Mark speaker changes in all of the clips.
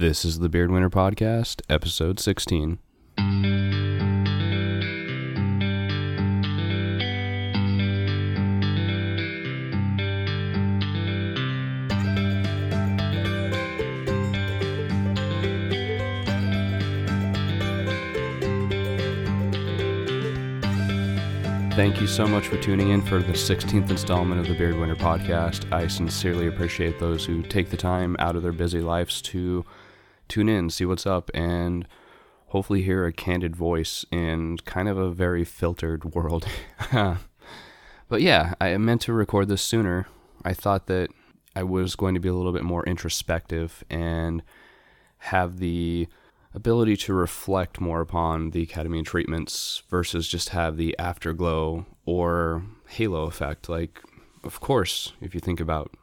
Speaker 1: This is the Beard Winner Podcast, episode 16. Thank you so much for tuning in for the 16th installment of the Beard Winner Podcast. I sincerely appreciate those who take the time out of their busy lives to tune in, see what's up, and hopefully hear a candid voice in kind of a very filtered world. but yeah, I meant to record this sooner. I thought that I was going to be a little bit more introspective and have the ability to reflect more upon the ketamine treatments versus just have the afterglow or halo effect. Like, of course, if you think about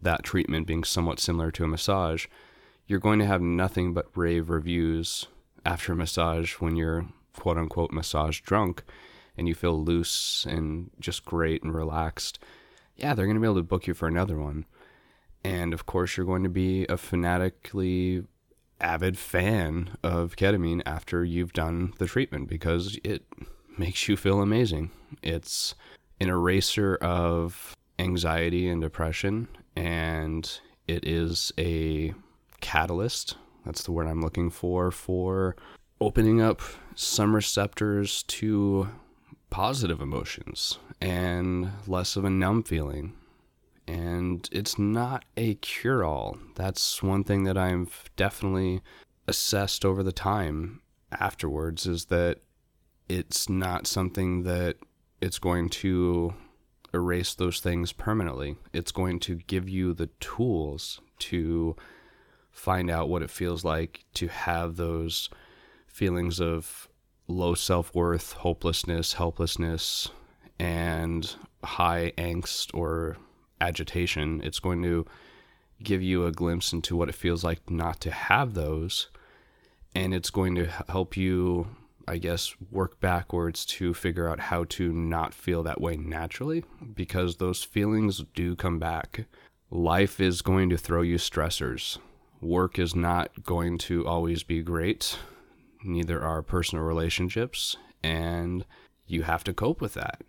Speaker 1: that treatment being somewhat similar to a massage, you're going to have nothing but rave reviews after a massage when you're quote unquote massage drunk and you feel loose and just great and relaxed. Yeah, they're going to be able to book you for another one. And of course, you're going to be a fanatically avid fan of ketamine after you've done the treatment because it makes you feel amazing. It's an eraser of anxiety and depression, and it is a catalyst. That's the word I'm looking for for opening up some receptors to positive emotions and less of a numb feeling. And it's not a cure all. That's one thing that I've definitely assessed over the time afterwards is that it's not something that it's going to erase those things permanently. It's going to give you the tools to find out what it feels like to have those feelings of low self worth, hopelessness, helplessness, and high angst or agitation. It's going to give you a glimpse into what it feels like not to have those. And it's going to help you, I guess, work backwards to figure out how to not feel that way naturally because those feelings do come back. Life is going to throw you stressors work is not going to always be great, neither are personal relationships, and you have to cope with that.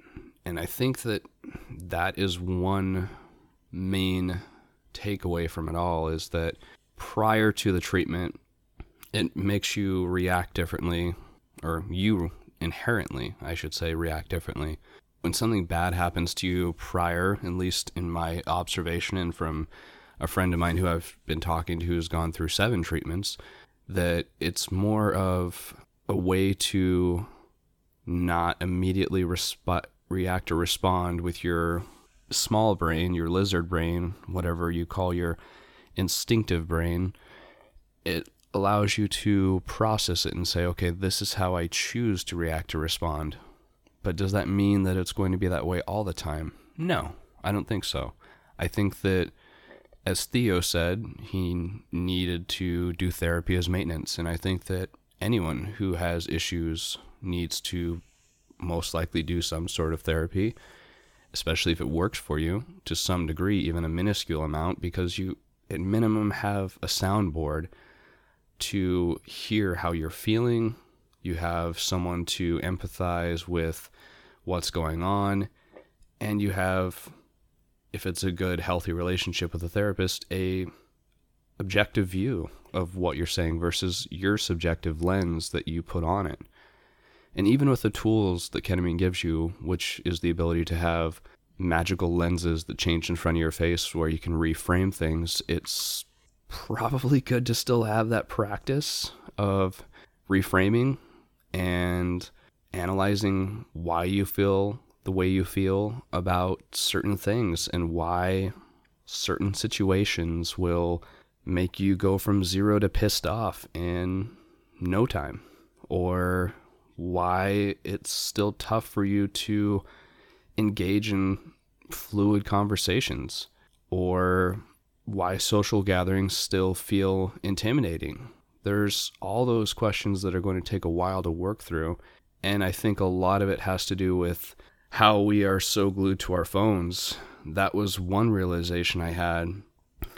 Speaker 1: And I think that that is one main takeaway from it all is that prior to the treatment, it makes you react differently, or you inherently, I should say, react differently. When something bad happens to you prior, at least in my observation and from a friend of mine who I've been talking to who's gone through seven treatments that it's more of a way to not immediately resp- react or respond with your small brain, your lizard brain, whatever you call your instinctive brain. It allows you to process it and say, okay, this is how I choose to react or respond. But does that mean that it's going to be that way all the time? No, I don't think so. I think that as Theo said, he needed to do therapy as maintenance. And I think that anyone who has issues needs to most likely do some sort of therapy, especially if it works for you to some degree, even a minuscule amount, because you at minimum have a soundboard to hear how you're feeling. You have someone to empathize with what's going on, and you have if it's a good healthy relationship with a therapist a objective view of what you're saying versus your subjective lens that you put on it. And even with the tools that ketamine gives you which is the ability to have magical lenses that change in front of your face where you can reframe things it's probably good to still have that practice of reframing and analyzing why you feel the way you feel about certain things and why certain situations will make you go from zero to pissed off in no time, or why it's still tough for you to engage in fluid conversations, or why social gatherings still feel intimidating. There's all those questions that are going to take a while to work through. And I think a lot of it has to do with how we are so glued to our phones. That was one realization I had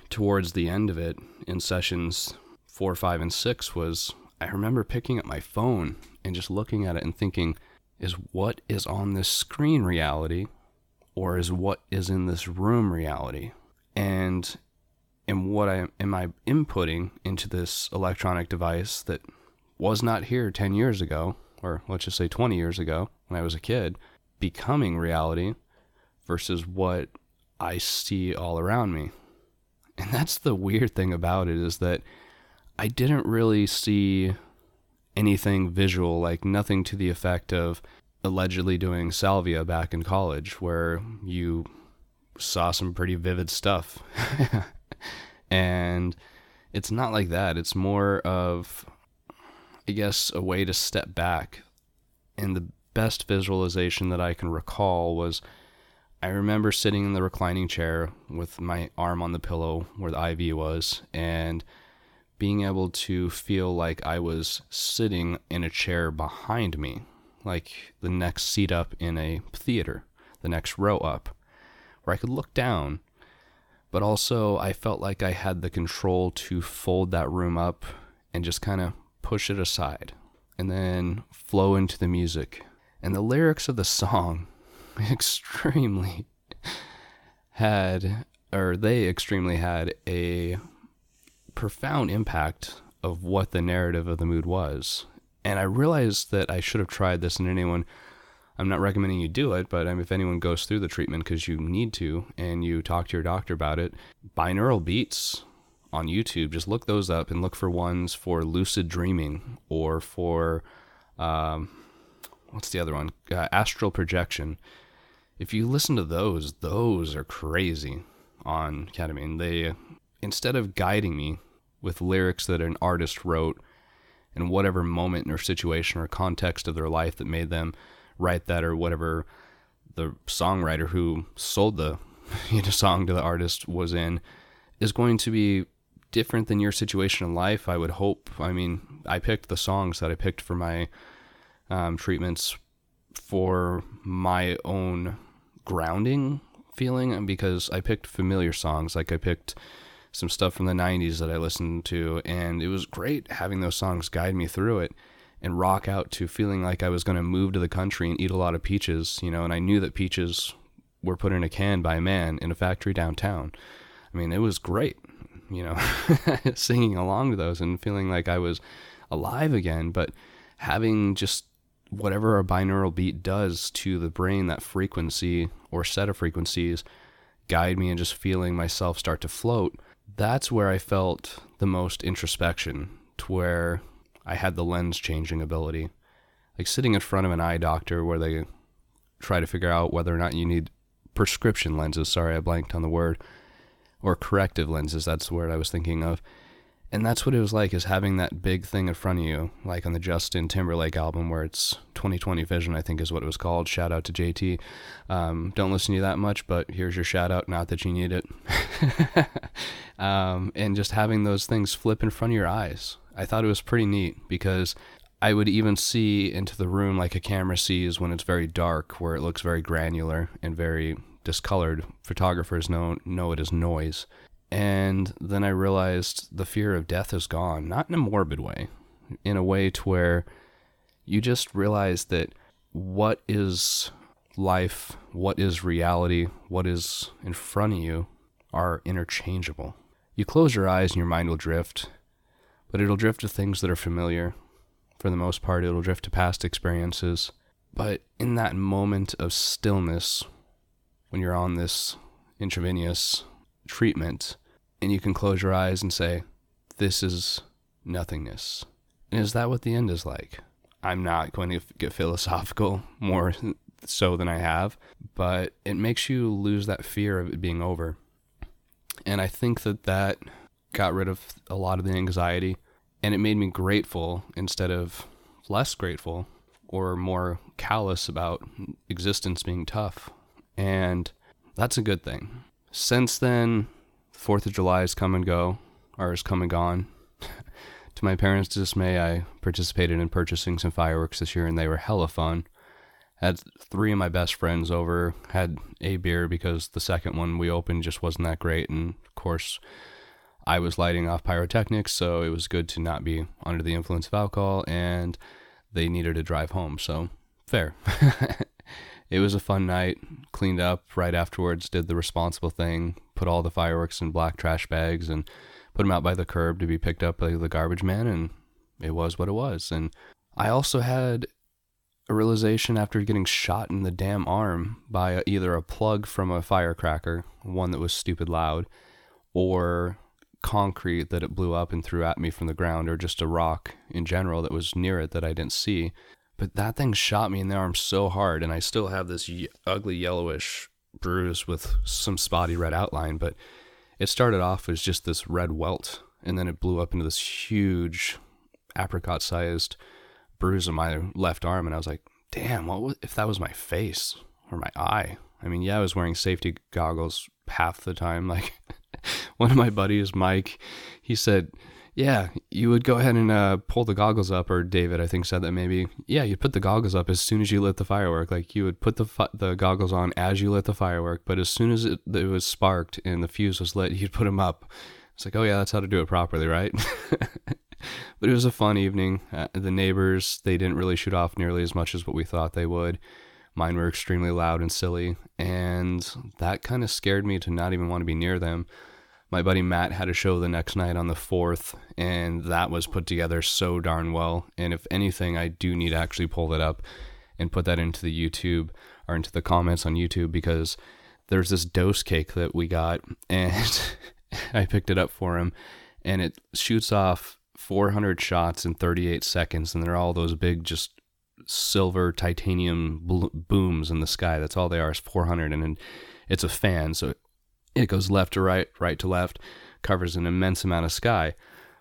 Speaker 1: towards the end of it in sessions four, five, and six was I remember picking up my phone and just looking at it and thinking, is what is on this screen reality or is what is in this room reality? And and what I am I inputting into this electronic device that was not here 10 years ago or let's just say 20 years ago when I was a kid becoming reality versus what I see all around me. And that's the weird thing about it is that I didn't really see anything visual, like nothing to the effect of allegedly doing salvia back in college, where you saw some pretty vivid stuff. and it's not like that. It's more of, I guess, a way to step back. And the best visualization that I can recall was I remember sitting in the reclining chair with my arm on the pillow where the IV was and being able to feel like I was sitting in a chair behind me, like the next seat up in a theater, the next row up, where I could look down, but also I felt like I had the control to fold that room up and just kind of push it aside and then flow into the music. And the lyrics of the song extremely had, or they extremely had a profound impact of what the narrative of the mood was. And I realized that I should have tried this in anyone. I'm not recommending you do it, but if anyone goes through the treatment because you need to and you talk to your doctor about it, binaural beats on YouTube, just look those up and look for ones for lucid dreaming or for, um, what's the other one? Uh, astral projection. If you listen to those, those are crazy on ketamine. They, instead of guiding me with lyrics that an artist wrote in whatever moment or situation or context of their life that made them write that or whatever the songwriter who sold the you know, song to the artist was in is going to be different than your situation in life. I would hope. I mean, I picked the songs that I picked for my um, treatments for my own grounding feeling because I picked familiar songs. Like I picked some stuff from the 90s that I listened to, and it was great having those songs guide me through it and rock out to feeling like I was going to move to the country and eat a lot of peaches, you know, and I knew that peaches were put in a can by a man in a factory downtown. I mean, it was great, you know, singing along to those and feeling like I was alive again, but having just whatever a binaural beat does to the brain, that frequency or set of frequencies, guide me and just feeling myself start to float that's where I felt the most introspection, to where I had the lens changing ability. Like sitting in front of an eye doctor where they try to figure out whether or not you need prescription lenses. Sorry, I blanked on the word. Or corrective lenses. That's the word I was thinking of and that's what it was like is having that big thing in front of you like on the justin timberlake album where it's 2020 vision i think is what it was called. Shout out to jt um, don't listen to that much but here's your shout out not that you need it. Um, and just having those things flip in front of your eyes. I thought it was pretty neat because i would even see into the room like a camera sees when it's very dark where it looks very granular and very discolored. Photographers know know it as noise and then I realized the fear of death is gone, not in a morbid way, in a way to where you just realize that what is life, what is reality, what is in front of you are interchangeable. You close your eyes and your mind will drift, but it'll drift to things that are familiar. For the most part, it'll drift to past experiences. But in that moment of stillness, when you're on this intravenous treatment, and you can close your eyes and say, This is nothingness. And is that what the end is like? I'm not going to get philosophical more so than I have, but it makes you lose that fear of it being over. And I think that that got rid of a lot of the anxiety and it made me grateful instead of less grateful or more callous about existence being tough. And that's a good thing. Since then, Fourth of July has come and go, or has come and gone. to my parents' dismay, I participated in purchasing some fireworks this year, and they were hella fun. Had three of my best friends over, had a beer because the second one we opened just wasn't that great, and of course, I was lighting off pyrotechnics, so it was good to not be under the influence of alcohol, and they needed to drive home, so fair. it was a fun night. Cleaned up right afterwards, did the responsible thing, put all the fireworks in black trash bags, and put them out by the curb to be picked up by the garbage man, and it was what it was. And I also had a realization after getting shot in the damn arm by either a plug from a firecracker, one that was stupid loud, or concrete that it blew up and threw at me from the ground, or just a rock in general that was near it that I didn't see. But that thing shot me in the arm so hard, and I still have this ugly yellowish bruise with some spotty red outline. But it started off as just this red welt, and then it blew up into this huge apricot sized bruise on my left arm. And I was like, damn, what was, if that was my face or my eye? I mean, yeah, I was wearing safety goggles half the time. Like one of my buddies, Mike, he said, yeah, you would go ahead and uh, pull the goggles up, or David, I think, said that maybe. Yeah, you'd put the goggles up as soon as you lit the firework. Like you would put the the goggles on as you lit the firework, but as soon as it, it was sparked and the fuse was lit, you'd put them up. It's like, oh yeah, that's how to do it properly, right? but it was a fun evening. Uh, the neighbors they didn't really shoot off nearly as much as what we thought they would. Mine were extremely loud and silly, and that kind of scared me to not even want to be near them my buddy Matt had a show the next night on the 4th, and that was put together so darn well. And if anything, I do need to actually pull that up and put that into the YouTube or into the comments on YouTube because there's this dose cake that we got, and I picked it up for him, and it shoots off 400 shots in 38 seconds, and they're all those big, just silver titanium booms in the sky. That's all they are is 400, and it's a fan, so it goes left to right, right to left, covers an immense amount of sky.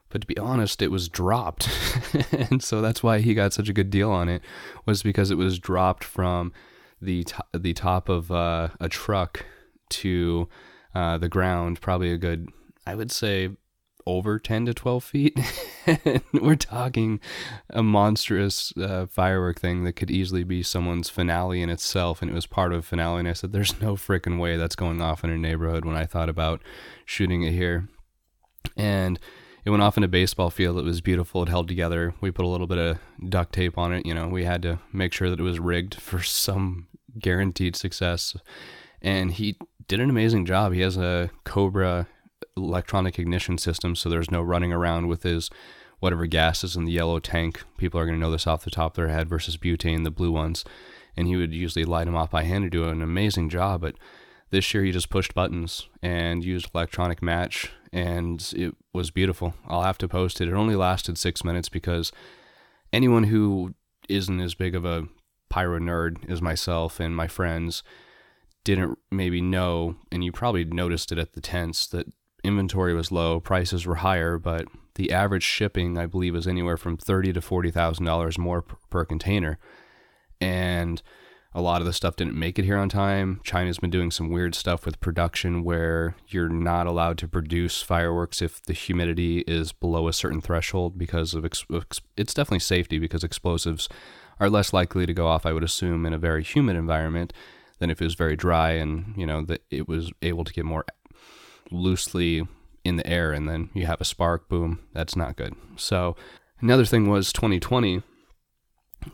Speaker 1: But to be honest, it was dropped. and so that's why he got such a good deal on it was because it was dropped from the the top of uh, a truck to uh, the ground, probably a good I would say over 10 to 12 feet. we're talking a monstrous uh, firework thing that could easily be someone's finale in itself. And it was part of finale. And I said, there's no freaking way that's going off in a neighborhood when I thought about shooting it here. And it went off in a baseball field. It was beautiful. It held together. We put a little bit of duct tape on it. You know, we had to make sure that it was rigged for some guaranteed success. And he did an amazing job. He has a Cobra electronic ignition system, so there's no running around with his whatever gas is in the yellow tank. People are going to know this off the top of their head versus butane, the blue ones. And he would usually light them off by hand and do an amazing job. But this year he just pushed buttons and used electronic match, and it was beautiful. I'll have to post it. It only lasted six minutes because anyone who isn't as big of a pyro nerd as myself and my friends didn't maybe know, and you probably noticed it at the tents, that inventory was low, prices were higher, but the average shipping, I believe, was anywhere from thirty to forty thousand dollars more per, container, and a lot of the stuff didn't make it here on time. China's been doing some weird stuff with production where you're not allowed to produce fireworks if the humidity is below a certain threshold because of ex- it's definitely safety because explosives are less likely to go off, I would assume, in a very humid environment than if it was very dry and you know that it was able to get more loosely in the air and then you have a spark, boom, that's not good. So another thing was 2020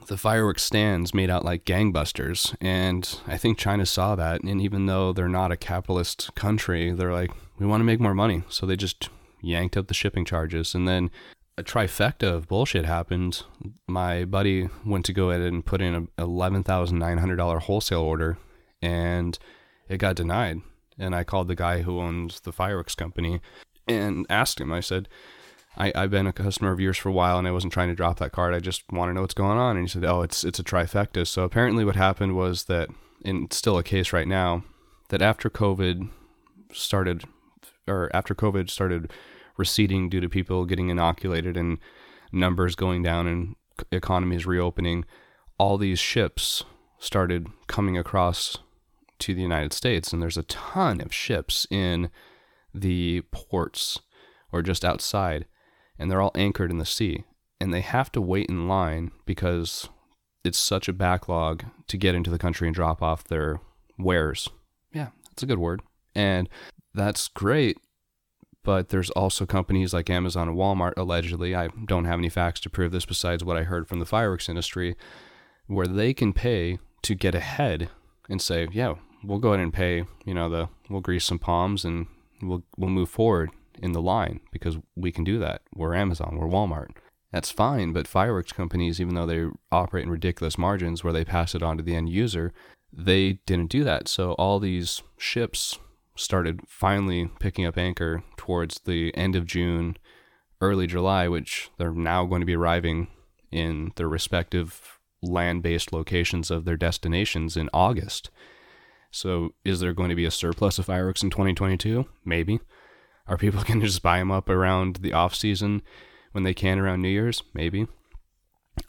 Speaker 1: the fireworks stands made out like gangbusters and i think china saw that and even though they're not a capitalist country they're like we want to make more money. So they just yanked up the shipping charges and then a trifecta of bullshit happened. My buddy went to go ahead and put in a $11900 wholesale order and it got denied and I called the guy who owns the fireworks company and asked him. I said, I, I've been a customer of yours for a while and I wasn't trying to drop that card. I just want to know what's going on. And he said, Oh, it's it's a trifecta. So apparently what happened was that and it's still a case right now, that after COVID started or after COVID started receding due to people getting inoculated and numbers going down and economies reopening, all these ships started coming across to the United States, and there's a ton of ships in the ports or just outside, and they're all anchored in the sea. And they have to wait in line because it's such a backlog to get into the country and drop off their wares. Yeah, that's a good word. And that's great. but there's also companies like Amazon and Walmart, allegedly. I don't have any facts to prove this besides what I heard from the fireworks industry, where they can pay to get ahead and say, yeah, we'll go ahead and pay, you know, the we'll grease some palms and we'll we'll move forward in the line because we can do that. We're Amazon, we're Walmart. That's fine, but fireworks companies, even though they operate in ridiculous margins where they pass it on to the end user, they didn't do that. So all these ships started finally picking up anchor towards the end of June, early July, which they're now going to be arriving in their respective land based locations of their destinations in August. So, is there going to be a surplus of fireworks in 2022? Maybe. Are people going to just buy them up around the off season when they can around New Year's? Maybe.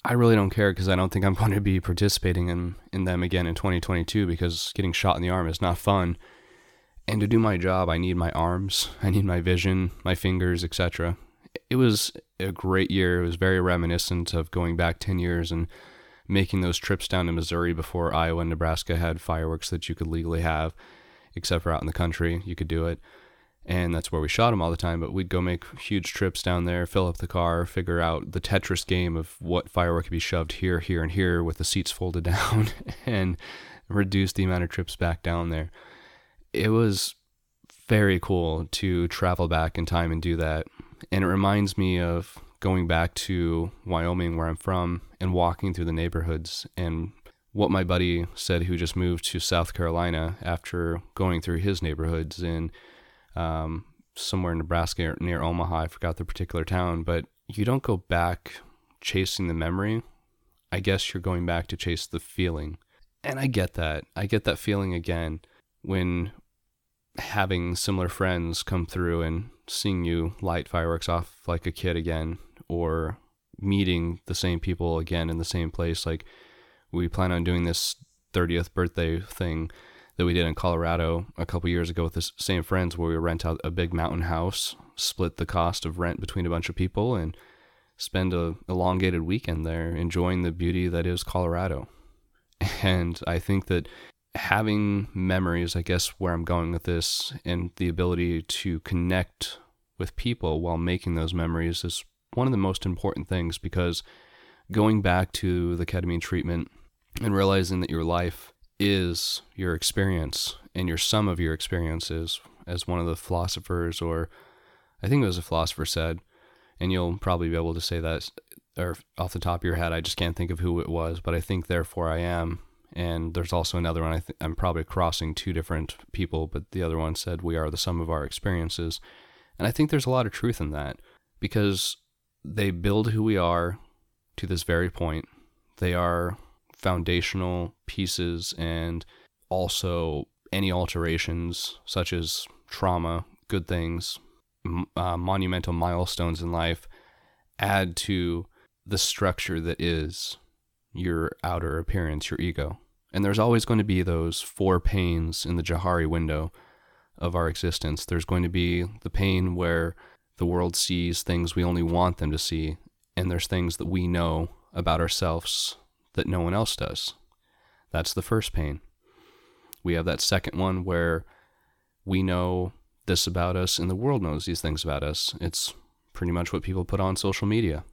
Speaker 1: I really don't care because I don't think I'm going to be participating in, in them again in 2022 because getting shot in the arm is not fun. And to do my job, I need my arms, I need my vision, my fingers, etc. It was a great year. It was very reminiscent of going back 10 years and making those trips down to Missouri before Iowa and Nebraska had fireworks that you could legally have, except for out in the country, you could do it and that's where we shot them all the time. But we'd go make huge trips down there, fill up the car, figure out the Tetris game of what firework could be shoved here, here, and here with the seats folded down, and reduce the amount of trips back down there. It was very cool to travel back in time and do that, and it reminds me of going back to Wyoming, where I'm from, and walking through the neighborhoods and what my buddy said who just moved to South Carolina after going through his neighborhoods in um, somewhere in Nebraska near Omaha. I forgot the particular town, but you don't go back chasing the memory. I guess you're going back to chase the feeling. And I get that. I get that feeling again when having similar friends come through and seeing you light fireworks off like a kid again or meeting the same people again in the same place like we plan on doing this 30th birthday thing that we did in Colorado a couple years ago with the same friends where we rent out a big mountain house, split the cost of rent between a bunch of people, and spend a elongated weekend there enjoying the beauty that is Colorado. And I think that having memories, I guess where I'm going with this, and the ability to connect with people while making those memories is one of the most important things because going back to the ketamine treatment and realizing that your life is your experience and your sum of your experiences, as one of the philosophers, or I think it was a philosopher, said, and you'll probably be able to say that or off the top of your head. I just can't think of who it was, but I think therefore I am. And there's also another one. I th- I'm probably crossing two different people, but the other one said we are the sum of our experiences, and I think there's a lot of truth in that because they build who we are to this very point. They are foundational pieces and also any alterations such as trauma, good things, uh, monumental milestones in life add to the structure that is your outer appearance, your ego. And there's always going to be those four panes in the Johari window of our existence. There's going to be the pane where the world sees things we only want them to see, and there's things that we know about ourselves that no one else does. That's the first pane. We have that second one where we know this about us and the world knows these things about us. It's pretty much what people put on social media.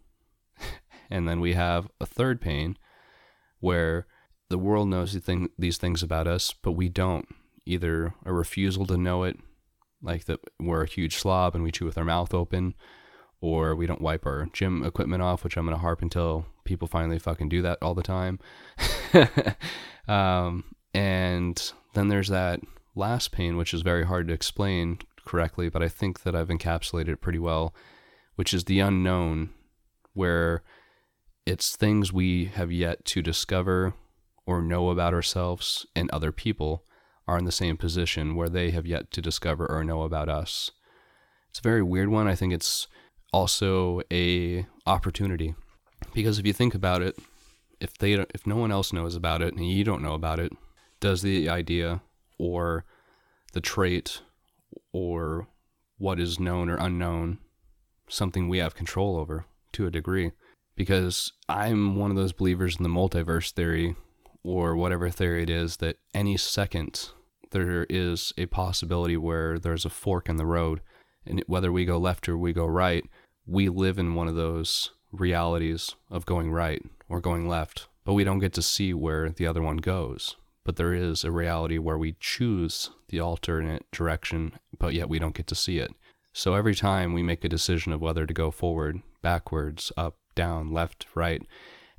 Speaker 1: and then we have a third pane where the world knows these things about us, but we don't. Either a refusal to know it, like that we're a huge slob and we chew with our mouth open, or we don't wipe our gym equipment off, which I'm going to harp until people finally fucking do that all the time. um, and then there's that last pane, which is very hard to explain correctly, but I think that I've encapsulated it pretty well, which is the unknown, where it's things we have yet to discover or know about ourselves, and other people are in the same position where they have yet to discover or know about us. It's a very weird one. I think it's also a opportunity because if you think about it if they if no one else knows about it and you don't know about it does the idea or the trait or what is known or unknown something we have control over to a degree because i'm one of those believers in the multiverse theory or whatever theory it is that any second there is a possibility where there's a fork in the road and whether we go left or we go right, we live in one of those realities of going right or going left, but we don't get to see where the other one goes. But there is a reality where we choose the alternate direction, but yet we don't get to see it. So every time we make a decision of whether to go forward, backwards, up, down, left, right,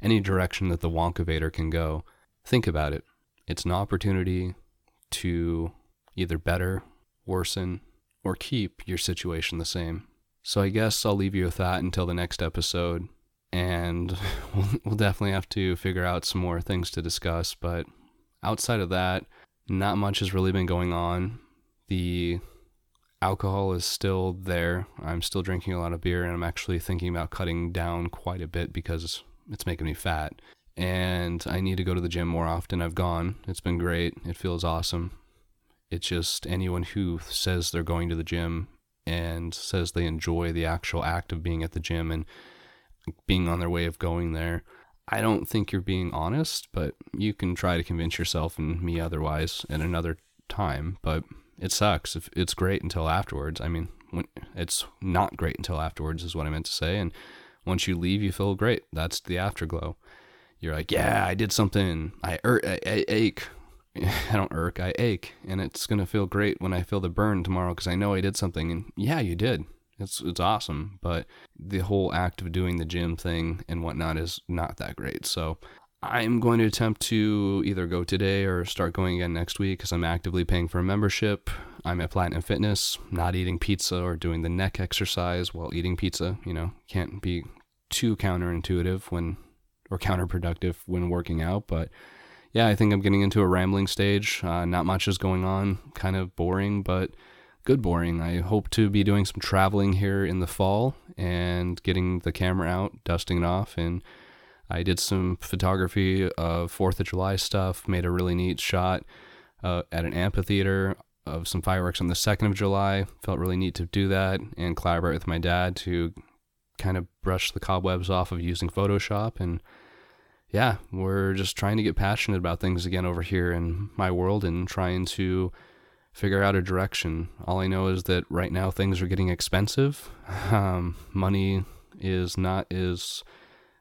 Speaker 1: any direction that the Wonkavator can go, think about it. It's an opportunity to either better, worsen, or keep your situation the same. So I guess I'll leave you with that until the next episode. And we'll, we'll definitely have to figure out some more things to discuss. But outside of that, not much has really been going on. The alcohol is still there. I'm still drinking a lot of beer, and I'm actually thinking about cutting down quite a bit because it's making me fat. And I need to go to the gym more often. I've gone. It's been great. It feels awesome. It's just anyone who says they're going to the gym and says they enjoy the actual act of being at the gym and being on their way of going there. I don't think you're being honest, but you can try to convince yourself and me otherwise at another time. But it sucks. If it's great until afterwards. I mean, it's not great until afterwards is what I meant to say. And once you leave, you feel great. That's the afterglow. You're like, yeah, I did something. I, er- I, I ache. I don't irk, I ache, and it's gonna feel great when I feel the burn tomorrow because I know I did something. And yeah, you did. It's it's awesome, but the whole act of doing the gym thing and whatnot is not that great. So I'm going to attempt to either go today or start going again next week because I'm actively paying for a membership. I'm at Platinum Fitness, not eating pizza or doing the neck exercise while eating pizza. You know, can't be too counterintuitive when or counterproductive when working out, but yeah, I think I'm getting into a rambling stage. Uh, not much is going on, kind of boring, but good boring. I hope to be doing some traveling here in the fall and getting the camera out, dusting it off. And I did some photography of 4th of July stuff, made a really neat shot uh, at an amphitheater of some fireworks on the 2nd of July. Felt really neat to do that and collaborate with my dad to kind of brush the cobwebs off of using Photoshop and yeah, we're just trying to get passionate about things again over here in my world and trying to figure out a direction. All I know is that right now things are getting expensive. Um, money is not as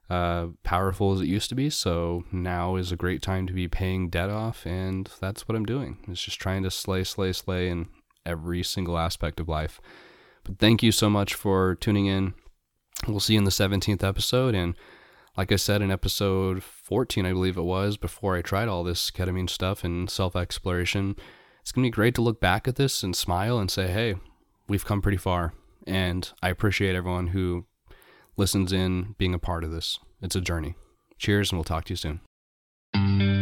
Speaker 1: uh, powerful as it used to be, so now is a great time to be paying debt off, and that's what I'm doing. It's just trying to slay, slay, slay in every single aspect of life. But thank you so much for tuning in. We'll see you in the 17th episode, and like I said in episode 14, I believe it was, before I tried all this ketamine stuff and self exploration, it's going to be great to look back at this and smile and say, hey, we've come pretty far. And I appreciate everyone who listens in being a part of this. It's a journey. Cheers, and we'll talk to you soon.